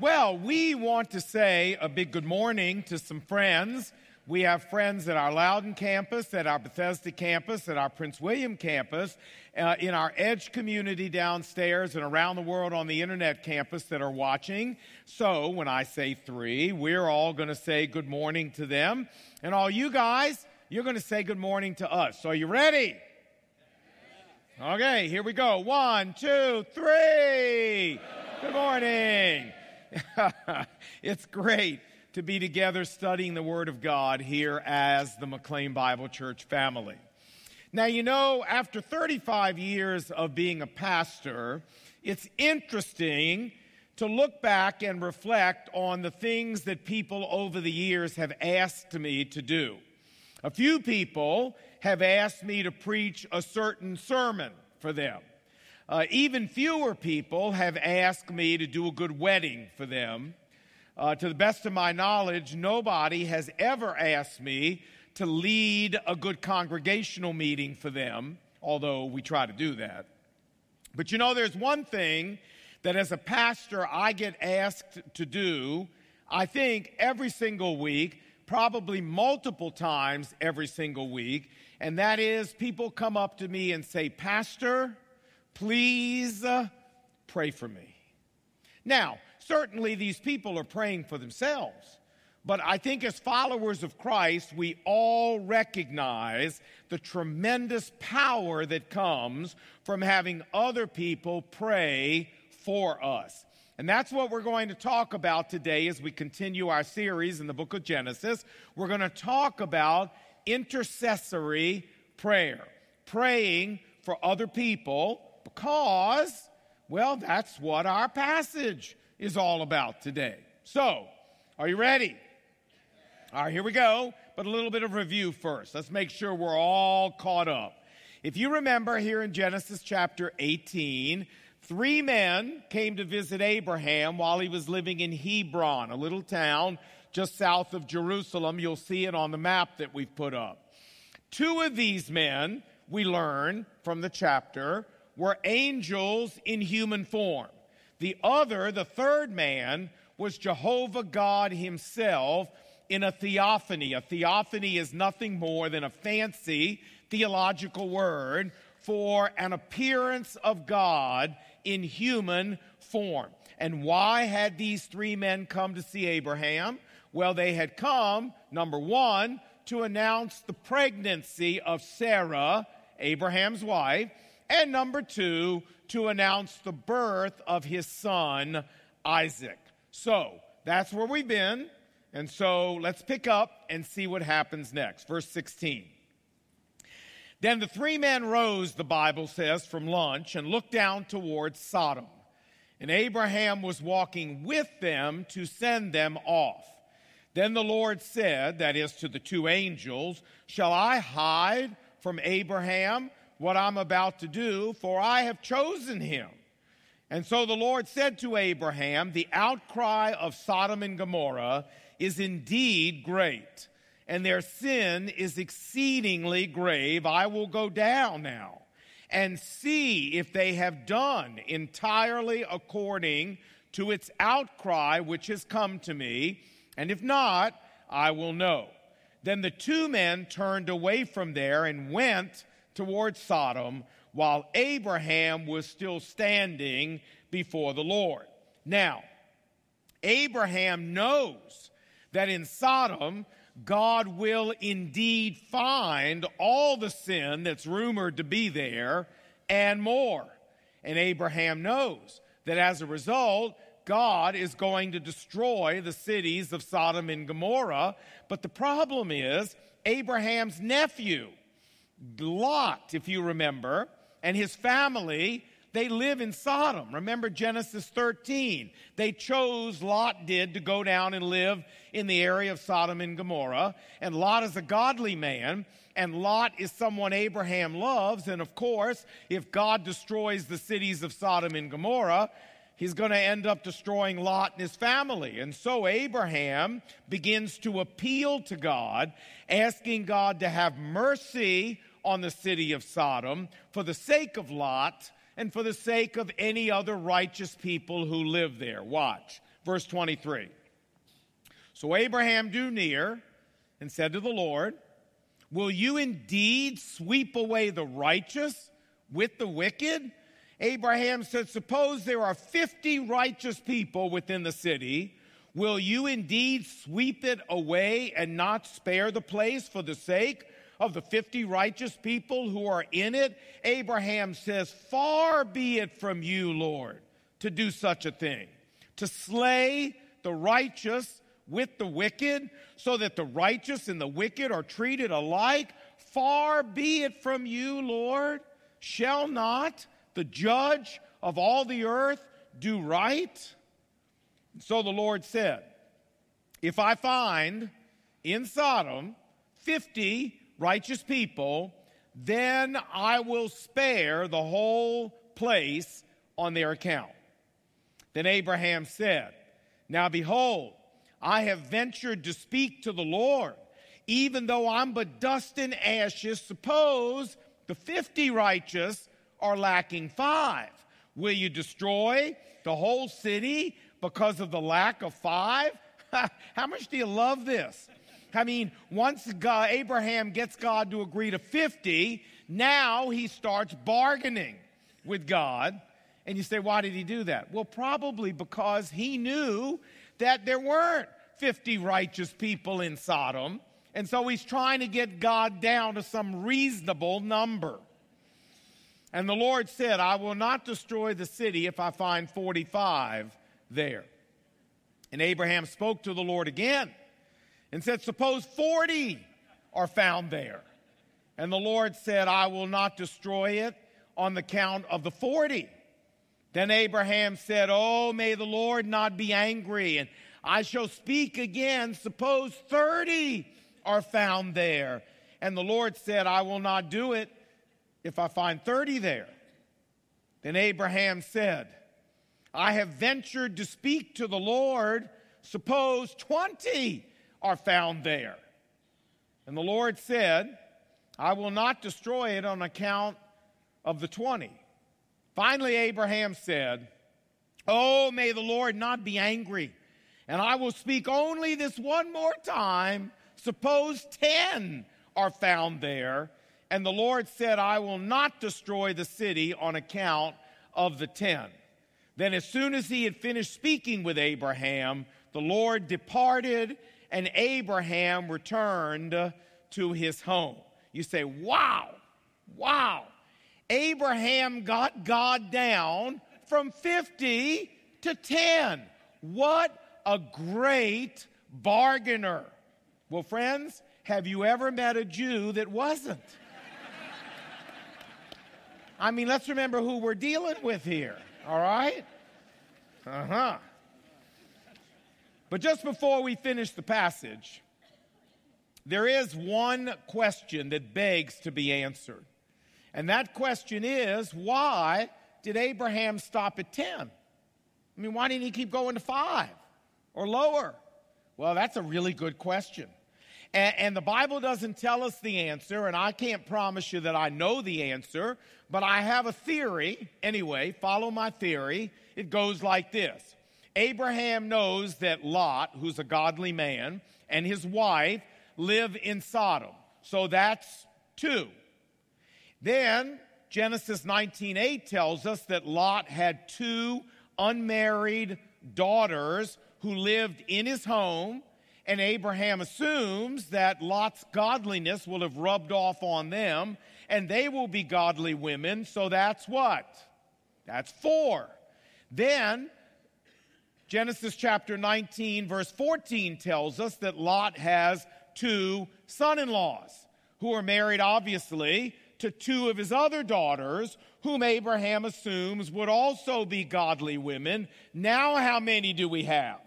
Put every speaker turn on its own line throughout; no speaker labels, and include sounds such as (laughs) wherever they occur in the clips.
Well, we want to say a big good morning to some friends. We have friends at our Loudoun campus, at our Bethesda campus, at our Prince William campus, uh, in our Edge community downstairs, and around the world on the internet campus that are watching. So when I say three, we're all going to say good morning to them. And all you guys, you're going to say good morning to us. So are you ready? Okay, here we go. One, two, three. Good morning. (laughs) it's great to be together studying the Word of God here as the McLean Bible Church family. Now, you know, after 35 years of being a pastor, it's interesting to look back and reflect on the things that people over the years have asked me to do. A few people have asked me to preach a certain sermon for them. Uh, even fewer people have asked me to do a good wedding for them. Uh, to the best of my knowledge, nobody has ever asked me to lead a good congregational meeting for them, although we try to do that. But you know, there's one thing that as a pastor I get asked to do, I think every single week, probably multiple times every single week, and that is people come up to me and say, Pastor, please uh, pray for me. Now, certainly these people are praying for themselves. But I think as followers of Christ, we all recognize the tremendous power that comes from having other people pray for us. And that's what we're going to talk about today as we continue our series in the book of Genesis. We're going to talk about intercessory prayer, praying for other people because, well, that's what our passage is all about today. So, are you ready? All right, here we go. But a little bit of review first. Let's make sure we're all caught up. If you remember here in Genesis chapter 18, three men came to visit Abraham while he was living in Hebron, a little town just south of Jerusalem. You'll see it on the map that we've put up. Two of these men, we learn from the chapter, were angels in human form. The other, the third man, was Jehovah God Himself in a theophany. A theophany is nothing more than a fancy theological word for an appearance of God in human form. And why had these three men come to see Abraham? Well, they had come, number one, to announce the pregnancy of Sarah, Abraham's wife, and number two, to announce the birth of his son, Isaac. So that's where we've been. And so let's pick up and see what happens next. Verse 16. Then the three men rose, the Bible says, from lunch and looked down towards Sodom. And Abraham was walking with them to send them off. Then the Lord said, that is to the two angels, Shall I hide from Abraham what I'm about to do? For I have chosen him. And so the Lord said to Abraham, The outcry of Sodom and Gomorrah is indeed great, and their sin is exceedingly grave. I will go down now and see if they have done entirely according to its outcry which has come to me and if not, I will know. Then the two men turned away from there and went towards Sodom while Abraham was still standing before the Lord. Now, Abraham knows that in Sodom, God will indeed find all the sin that's rumored to be there and more. And Abraham knows that as a result, God is going to destroy the cities of Sodom and Gomorrah. But the problem is, Abraham's nephew, Lot, if you remember, and his family, they live in Sodom. Remember Genesis 13. They chose, Lot did, to go down and live in the area of Sodom and Gomorrah. And Lot is a godly man, and Lot is someone Abraham loves. And of course, if God destroys the cities of Sodom and Gomorrah, he's going to end up destroying Lot and his family. And so Abraham begins to appeal to God, asking God to have mercy on the city of Sodom for the sake of Lot and for the sake of any other righteous people who live there. Watch. Verse 23. So Abraham drew near and said to the Lord, Will you indeed sweep away the righteous with the wicked? Abraham said, Suppose there are 50 righteous people within the city. Will you indeed sweep it away and not spare the place for the sake of the 50 righteous people who are in it? Abraham says, Far be it from you, Lord, to do such a thing, to slay the righteous with the wicked, so that the righteous and the wicked are treated alike. Far be it from you, Lord. Shall not the judge of all the earth do right? So the Lord said, If I find in Sodom 50 righteous people, then I will spare the whole place on their account. Then Abraham said, Now behold, I have ventured to speak to the Lord, even though I'm but dust and ashes. Suppose the 50 righteous are lacking five. Will you destroy the whole city because of the lack of five? (laughs) How much do you love this? I mean, once God, Abraham gets God to agree to 50, now he starts bargaining with God. And you say, why did he do that? Well, probably because he knew that there weren't 50 righteous people in Sodom. And so he's trying to get God down to some reasonable number. And the Lord said, I will not destroy the city if I find 45 there. And Abraham spoke to the Lord again and said, Suppose 40 are found there. And the Lord said, I will not destroy it on the count of the 40. Then Abraham said, Oh, may the Lord not be angry, and I shall speak again. Suppose 30 are found there. And the Lord said, I will not do it if I find 30 there. Then Abraham said, I have ventured to speak to the Lord. Suppose 20 are found there. And the Lord said, I will not destroy it on account of the 20. Finally, Abraham said, Oh, may the Lord not be angry, and I will speak only this one more time. Suppose 10 are found there. And the Lord said, I will not destroy the city on account of the 10. Then, as soon as he had finished speaking with Abraham, the Lord departed, and Abraham returned to his home. You say, Wow, wow. Abraham got God down from 50 to 10. What a great bargainer. Well, friends, have you ever met a Jew that wasn't? I mean, let's remember who we're dealing with here, all right? Uh huh. But just before we finish the passage, there is one question that begs to be answered. And that question is why did Abraham stop at 10? I mean, why didn't he keep going to five or lower? Well, that's a really good question. And, and, the Bible doesn't tell us the answer, and I can't promise you that I know the answer, but I have a theory. Anyway, follow my theory. It goes like this Abraham knows that Lot, who's a godly man, and his wife live in Sodom. So that's two. Then Genesis 19:8 tells us that Lot had two unmarried daughters who lived in his home and Abraham assumes that Lot's godliness will have rubbed off on them, and they will be godly women. So that's what? That's four. Then, Genesis chapter 19, verse 14 tells us that Lot has two son in laws who are married, obviously, to two of his other daughters, whom Abraham assumes would also be godly women. Now, how many do we have?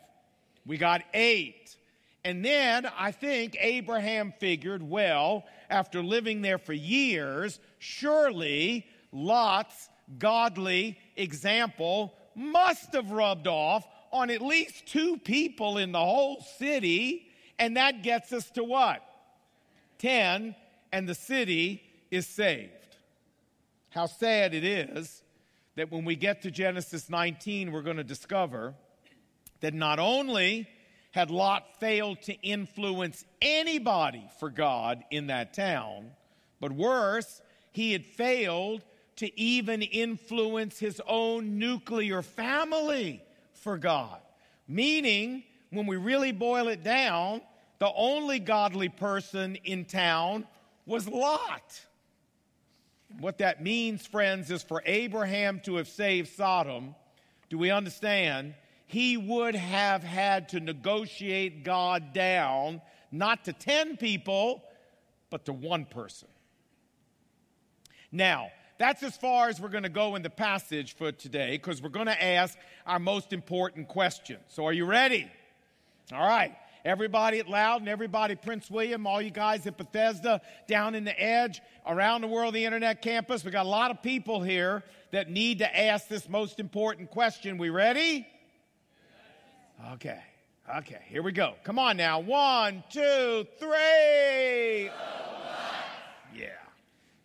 We got eight. And then I think Abraham figured, well, after living there for years, surely Lot's godly example must have rubbed off on at least two people in the whole city. And that gets us to what? 10, and the city is saved. How sad it is that when we get to Genesis 19, we're going to discover that not only had Lot failed to influence anybody for God in that town, but worse, he had failed to even influence his own nuclear family for God. Meaning, when we really boil it down, the only godly person in town was Lot. What that means, friends, is for Abraham to have saved Sodom, do we understand? He would have had to negotiate God down, not to 10 people, but to one person. Now, that's as far as we're going to go in the passage for today because we're going to ask our most important question. So, are you ready? All right. Everybody at Loudoun, everybody Prince William, all you guys at Bethesda, down in the edge, around the world, the internet campus. We got a lot of people here that need to ask this most important question. We ready? Okay. Okay, here we go. Come on now. One, two, three.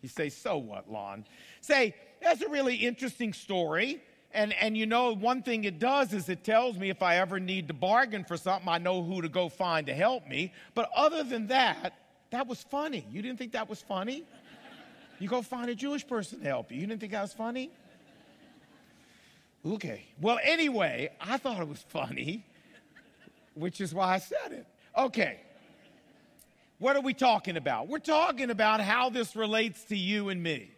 You say, so what, Lon? Say, that's a really interesting story. And, and you know, one thing it does is it tells me if I ever need to bargain for something, I know who to go find to help me. But other than that, that was funny. You didn't think that was funny? You go find a Jewish person to help you. You didn't think that was funny? Okay. Well, anyway, I thought it was funny, which is why I said it. Okay. What are we talking about? We're talking about how this relates to you and me.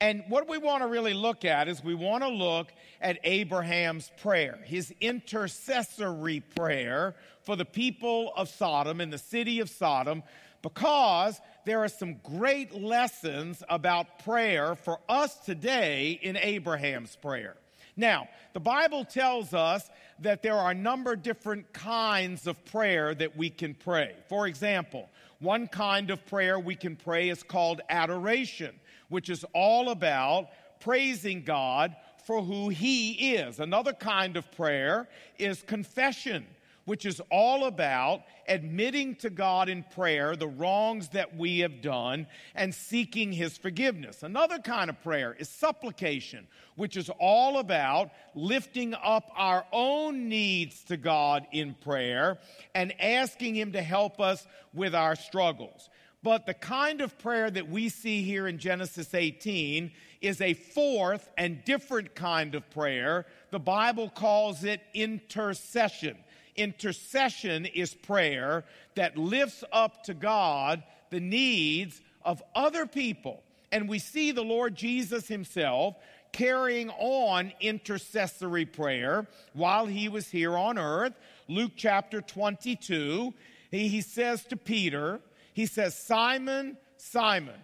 And what we want to really look at is we want to look at Abraham's prayer, his intercessory prayer for the people of Sodom in the city of Sodom, because there are some great lessons about prayer for us today in Abraham's prayer. Now, the Bible tells us that there are a number of different kinds of prayer that we can pray. For example, one kind of prayer we can pray is called adoration which is all about praising God for who He is. Another kind of prayer is confession, which is all about admitting to God in prayer the wrongs that we have done and seeking His forgiveness. Another kind of prayer is supplication, which is all about lifting up our own needs to God in prayer and asking Him to help us with our struggles. But the kind of prayer that we see here in Genesis 18 is a fourth and different kind of prayer. The Bible calls it intercession. Intercession is prayer that lifts up to God the needs of other people. And we see the Lord Jesus himself carrying on intercessory prayer while he was here on earth. Luke chapter 22, he, he says to Peter, he says, Simon, Simon,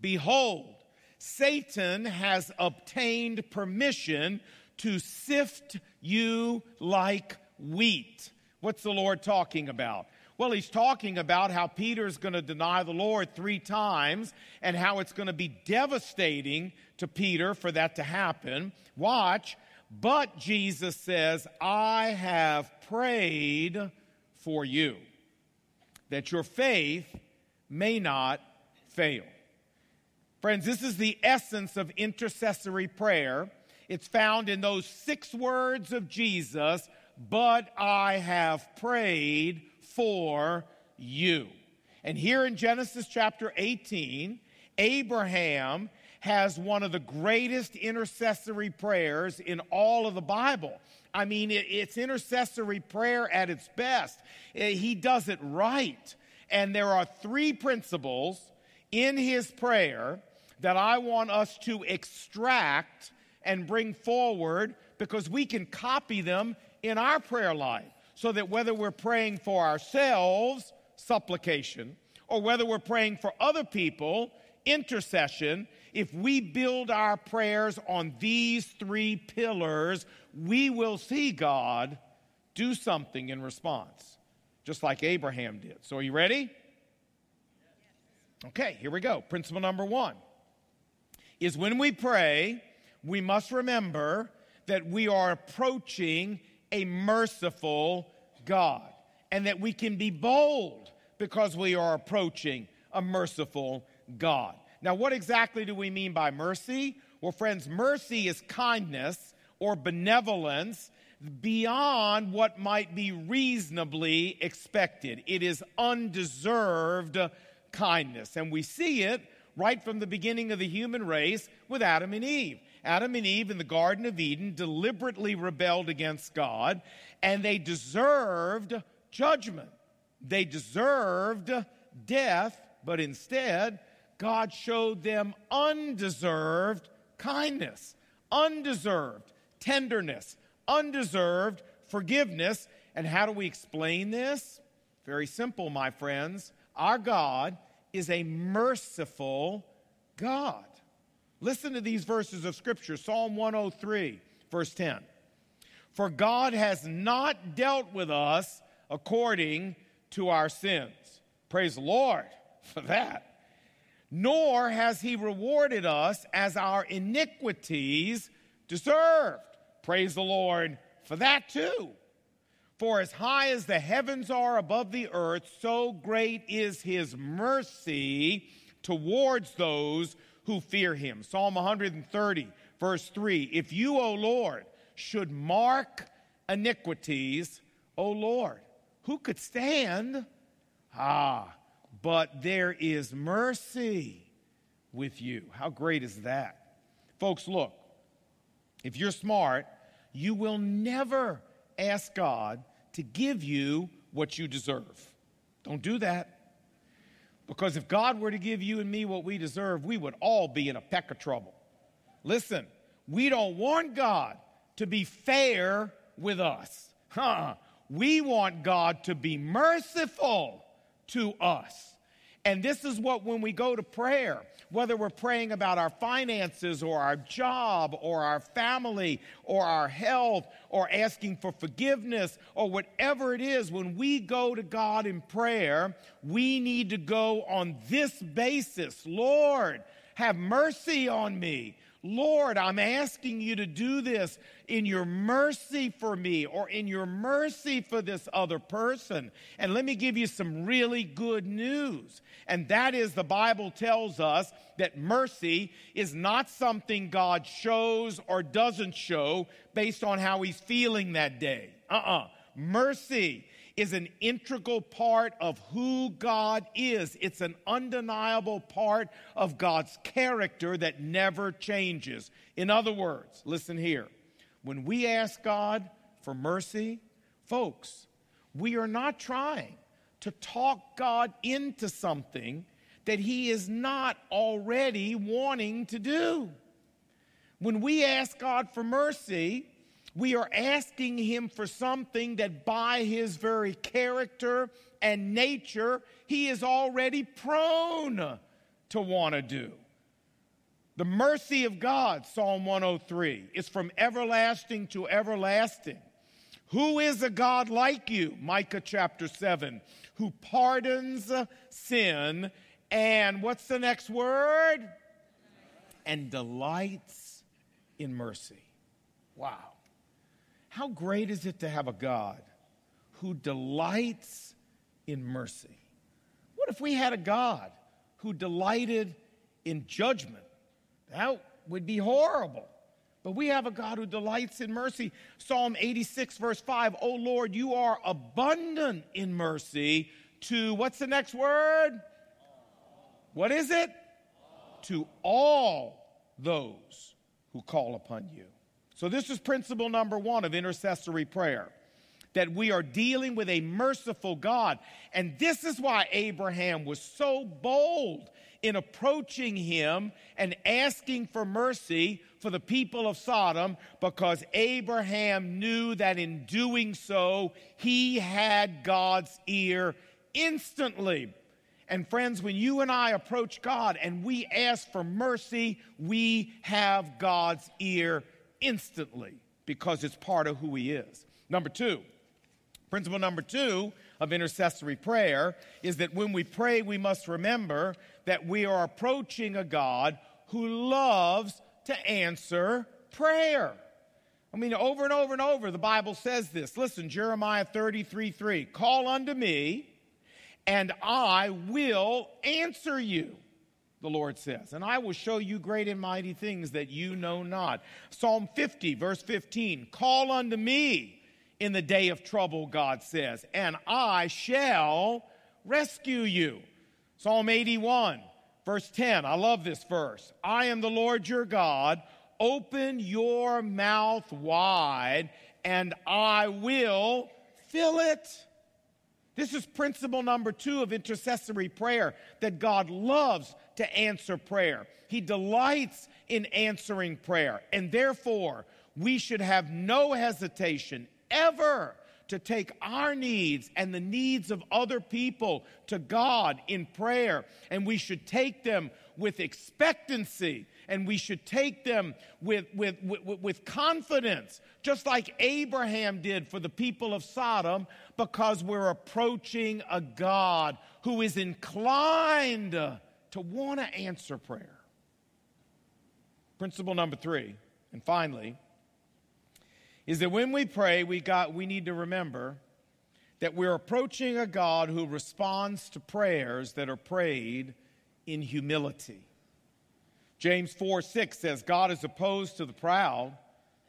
behold, Satan has obtained permission to sift you like wheat. What's the Lord talking about? Well, he's talking about how Peter's going to deny the Lord three times and how it's going to be devastating to Peter for that to happen. Watch. But Jesus says, I have prayed for you that your faith may not fail. Friends, this is the essence of intercessory prayer. It's found in those six words of Jesus, but I have prayed for you. And here in Genesis chapter 18, Abraham has one of the greatest intercessory prayers in all of the Bible. I mean, it's intercessory prayer at its best. Eh, he does it right. And there are three principles in his prayer that I want us to extract and bring forward because we can copy them in our prayer life. So that whether we're praying for ourselves, supplication, or whether we're praying for other people, intercession, if we build our prayers on these three pillars, we will see God do something in response, just like Abraham did. So, are you ready? Okay, here we go. Principle number one is when we pray, we must remember that we are approaching a merciful God and that we can be bold because we are approaching a merciful God. Now, what exactly do we mean by mercy? Well, friends, mercy is kindness or benevolence beyond what might be reasonably expected. It is undeserved kindness. And we see it right from the beginning of the human race with Adam and Eve. Adam and Eve in the Garden of Eden deliberately rebelled against God, and they deserved judgment. They deserved death, but instead, God showed them undeserved kindness, undeserved tenderness, undeserved forgiveness. And how do we explain this? Very simple, my friends. Our God is a merciful God. Listen to these verses of Scripture Psalm 103, verse 10. For God has not dealt with us according to our sins. Praise the Lord for that. Nor has he rewarded us as our iniquities deserved. Praise the Lord for that too. For as high as the heavens are above the earth, so great is his mercy towards those who fear him. Psalm 130, verse 3 If you, O Lord, should mark iniquities, O Lord, who could stand? Ah, but there is mercy with you. How great is that? Folks, look, if you're smart, you will never ask God to give you what you deserve. Don't do that. Because if God were to give you and me what we deserve, we would all be in a peck of trouble. Listen, we don't want God to be fair with us. Huh? We want God to be merciful to us. And this is what, when we go to prayer, whether we're praying about our finances or our job or our family or our health or asking for forgiveness or whatever it is, when we go to God in prayer, we need to go on this basis Lord, have mercy on me. Lord, I'm asking you to do this in your mercy for me or in your mercy for this other person. And let me give you some really good news. And that is the Bible tells us that mercy is not something God shows or doesn't show based on how he's feeling that day. Uh uh-uh. uh Mercy is an integral part of who God is. It's an undeniable part of God's character that never changes. In other words, listen here. When we ask God for mercy, folks, we are not trying to talk God into something that He is not already wanting to do. When we ask God for mercy, we are asking him for something that by his very character and nature, he is already prone to want to do. The mercy of God, Psalm 103, is from everlasting to everlasting. Who is a God like you? Micah chapter 7, who pardons sin and what's the next word? And delights in mercy. Wow. How great is it to have a God who delights in mercy? What if we had a God who delighted in judgment? That would be horrible. But we have a God who delights in mercy. Psalm 86, verse 5 Oh Lord, you are abundant in mercy to what's the next word? What is it? To all those who call upon you. So, this is principle number one of intercessory prayer that we are dealing with a merciful God. And this is why Abraham was so bold in approaching him and asking for mercy for the people of Sodom because Abraham knew that in doing so, he had God's ear instantly. And friends, when you and I approach God and we ask for mercy, we have God's ear instantly because it's part of who he is. Number two, principle number two of intercessory prayer is that when we pray, we must remember that we are approaching a God who loves to answer prayer. I mean, over and over and over, the Bible says this. Listen, Jeremiah 33 3. Call unto me, and I will answer you the Lord says, and I will show you great and mighty things that you know not. Psalm 50, verse 15 Call unto me in the day of trouble, God says, and I shall rescue you. Psalm 81, verse 10. I love this verse. I am the Lord your God. Open your mouth wide, and I will fill it. This is principle number two of intercessory prayer that God loves to answer prayer. He delights in answering prayer. And therefore, we should have no hesitation ever to take our needs and the needs of other people to God in prayer. And we should take them with expectancy and we should take them with, with, with, with, confidence, just like Abraham did for the people of Sodom, because we're approaching a God who is inclined to want to answer prayer. Principle number three, and finally, is that when we pray, we, got, we need to remember that we're approaching a God who responds to prayers that are prayed in humility. James 4 6 says, God is opposed to the proud,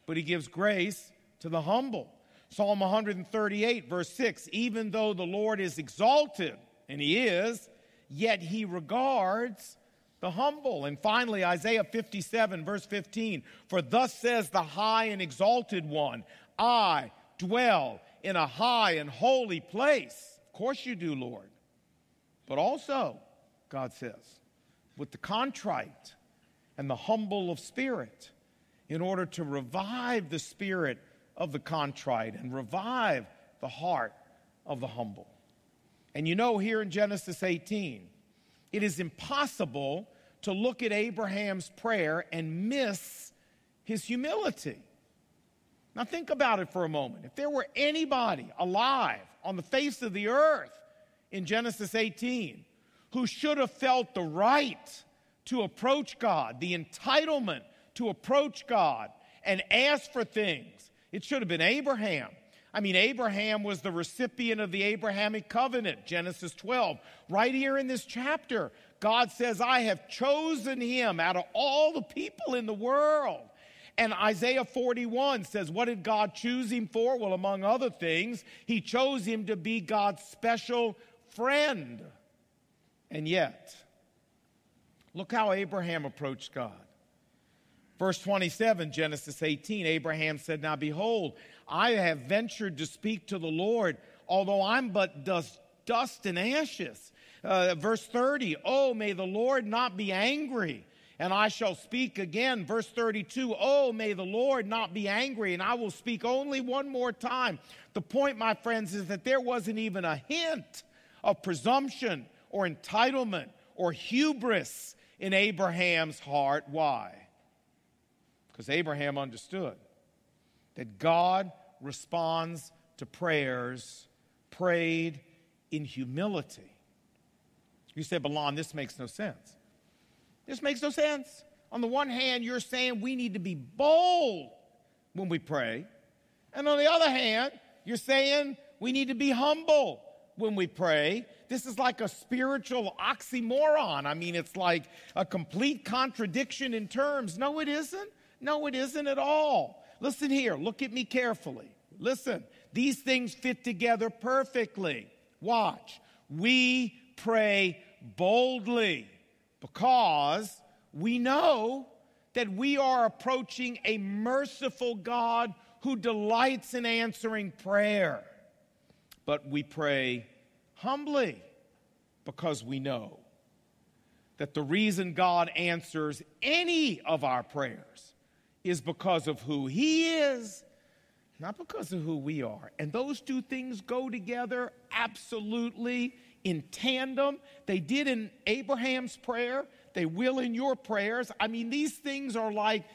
but he gives grace to the humble. Psalm 138, verse 6 Even though the Lord is exalted, and he is, yet he regards the humble. And finally, Isaiah 57, verse 15 For thus says the high and exalted one, I dwell in a high and holy place. Of course you do, Lord. But also, God says, with the contrite and the humble of spirit, in order to revive the spirit of the contrite and revive the heart of the humble. And you know, here in Genesis 18, it is impossible to look at Abraham's prayer and miss his humility. Now, think about it for a moment. If there were anybody alive on the face of the earth in Genesis 18 who should have felt the right to approach God, the entitlement to approach God and ask for things, it should have been Abraham. I mean, Abraham was the recipient of the Abrahamic covenant, Genesis 12. Right here in this chapter, God says, I have chosen him out of all the people in the world. And Isaiah 41 says, What did God choose him for? Well, among other things, he chose him to be God's special friend. And yet, look how Abraham approached God. Verse 27, Genesis 18, Abraham said, Now behold, I have ventured to speak to the Lord, although I'm but dust, dust and ashes. Uh, verse 30, oh, may the Lord not be angry, and I shall speak again. Verse 32, oh, may the Lord not be angry, and I will speak only one more time. The point, my friends, is that there wasn't even a hint of presumption or entitlement or hubris in Abraham's heart. Why? Because Abraham understood that God responds to prayers prayed in humility. You say, Balon, this makes no sense. This makes no sense. On the one hand, you're saying we need to be bold when we pray. And on the other hand, you're saying we need to be humble when we pray. This is like a spiritual oxymoron. I mean, it's like a complete contradiction in terms. No, it isn't. No, it isn't at all. Listen here, look at me carefully. Listen, these things fit together perfectly. Watch. We pray boldly because we know that we are approaching a merciful God who delights in answering prayer. But we pray humbly because we know that the reason God answers any of our prayers is because of who He is, not because of who we are. And those two things go together absolutely in tandem. They did in Abraham's prayer, they will in your prayers. I mean, these things are like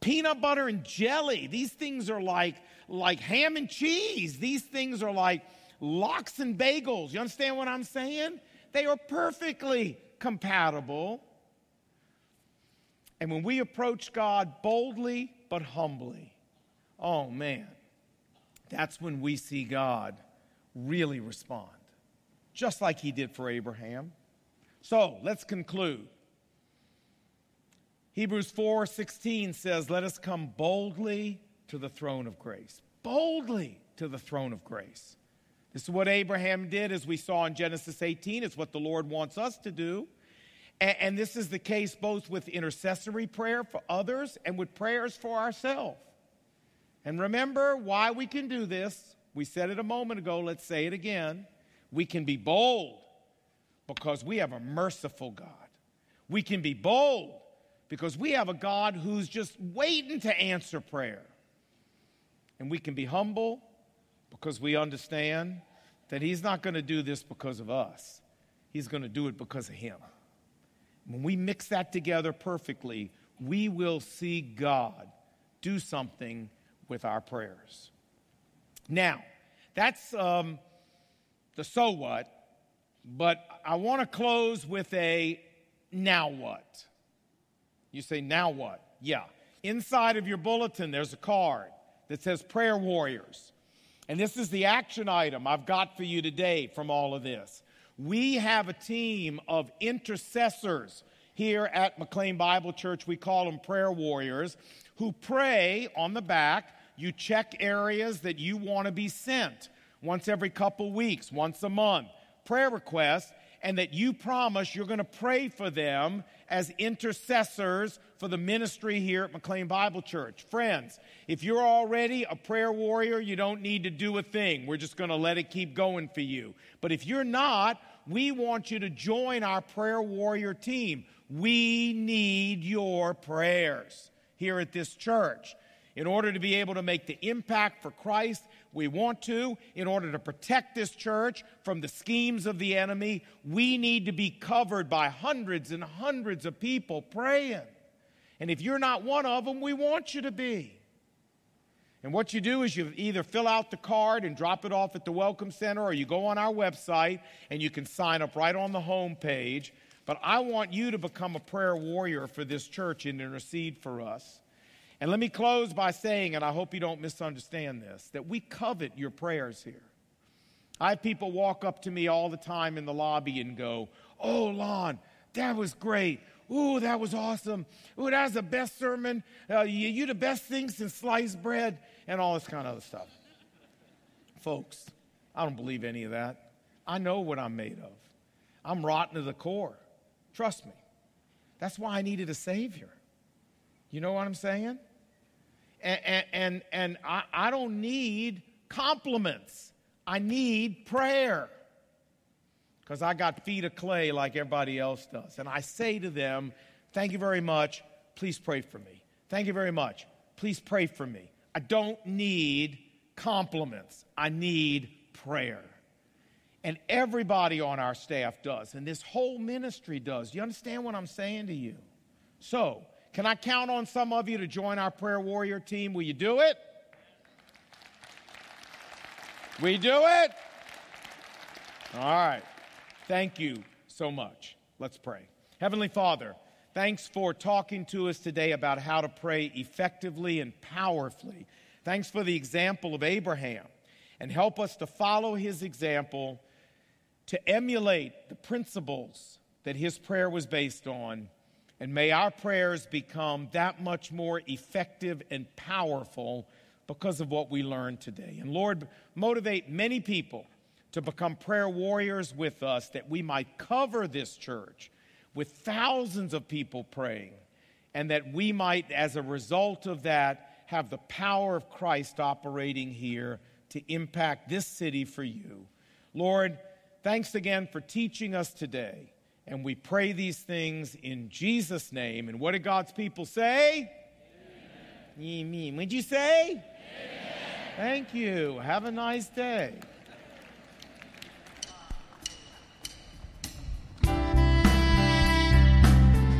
peanut butter and jelly. These things are like like ham and cheese. These things are like lox and bagels. You understand what I'm saying? They are perfectly compatible. And when we approach God boldly but humbly, oh man, that's when we see God really respond, just like he did for Abraham. So let's conclude. Hebrews 4:16 says, "Let us come boldly to the throne of grace." Boldly to the throne of grace. This is what Abraham did, as we saw in Genesis 18. It's what the Lord wants us to do. And, and this is the case both with intercessory prayer for others and with prayers for ourselves. And remember why we can do this. We said it a moment ago, let's say it again. We can be bold because we have a merciful God. We can be bold because we have a God who's just waiting to answer prayer. And we can be humble because we understand that He's not going to do this because of us, He's going to do it because of Him. When we mix that together perfectly, we will see God do something with our prayers. Now, that's um, the so what, but I want to close with a now what. You say, now what? Yeah. Inside of your bulletin, there's a card that says Prayer Warriors. And this is the action item I've got for you today from all of this. We have a team of intercessors here at McLean Bible Church. We call them prayer warriors who pray on the back. You check areas that you want to be sent once every couple weeks, once a month, prayer requests, and that you promise you're going to pray for them as intercessors for the ministry here at McLean Bible Church. Friends, if you're already a prayer warrior, you don't need to do a thing. We're just going to let it keep going for you. But if you're not, we want you to join our prayer warrior team. We need your prayers here at this church. In order to be able to make the impact for Christ we want to, in order to protect this church from the schemes of the enemy, we need to be covered by hundreds and hundreds of people praying. And if you're not one of them, we want you to be. And what you do is you either fill out the card and drop it off at the Welcome Center, or you go on our website and you can sign up right on the home page. But I want you to become a prayer warrior for this church and intercede for us. And let me close by saying, and I hope you don't misunderstand this, that we covet your prayers here. I have people walk up to me all the time in the lobby and go, Oh, Lon, that was great. Ooh, that was awesome. Ooh, that was the best sermon. Uh, you, the best thing since sliced bread, and all this kind of other stuff. Folks, I don't believe any of that. I know what I'm made of. I'm rotten to the core. Trust me. That's why I needed a Savior. You know what I'm saying? And, and, and, I, I don't need compliments, I need prayer. Because I got feet of clay like everybody else does. And I say to them, Thank you very much. Please pray for me. Thank you very much. Please pray for me. I don't need compliments, I need prayer. And everybody on our staff does, and this whole ministry does. Do You understand what I'm saying to you? So, can I count on some of you to join our prayer warrior team? Will you do it? We do it? All right. Thank you so much. Let's pray. Heavenly Father, thanks for talking to us today about how to pray effectively and powerfully. Thanks for the example of Abraham. And help us to follow his example, to emulate the principles that his prayer was based on and may our prayers become that much more effective and powerful because of what we learned today. And Lord, motivate many people to become prayer warriors with us that we might cover this church with thousands of people praying, and that we might, as a result of that, have the power of Christ operating here to impact this city for you. Lord, thanks again for teaching us today. And we pray these things in Jesus' name. And what did God's people say? Amen. Would you say? Amen. Thank you. Have a nice day.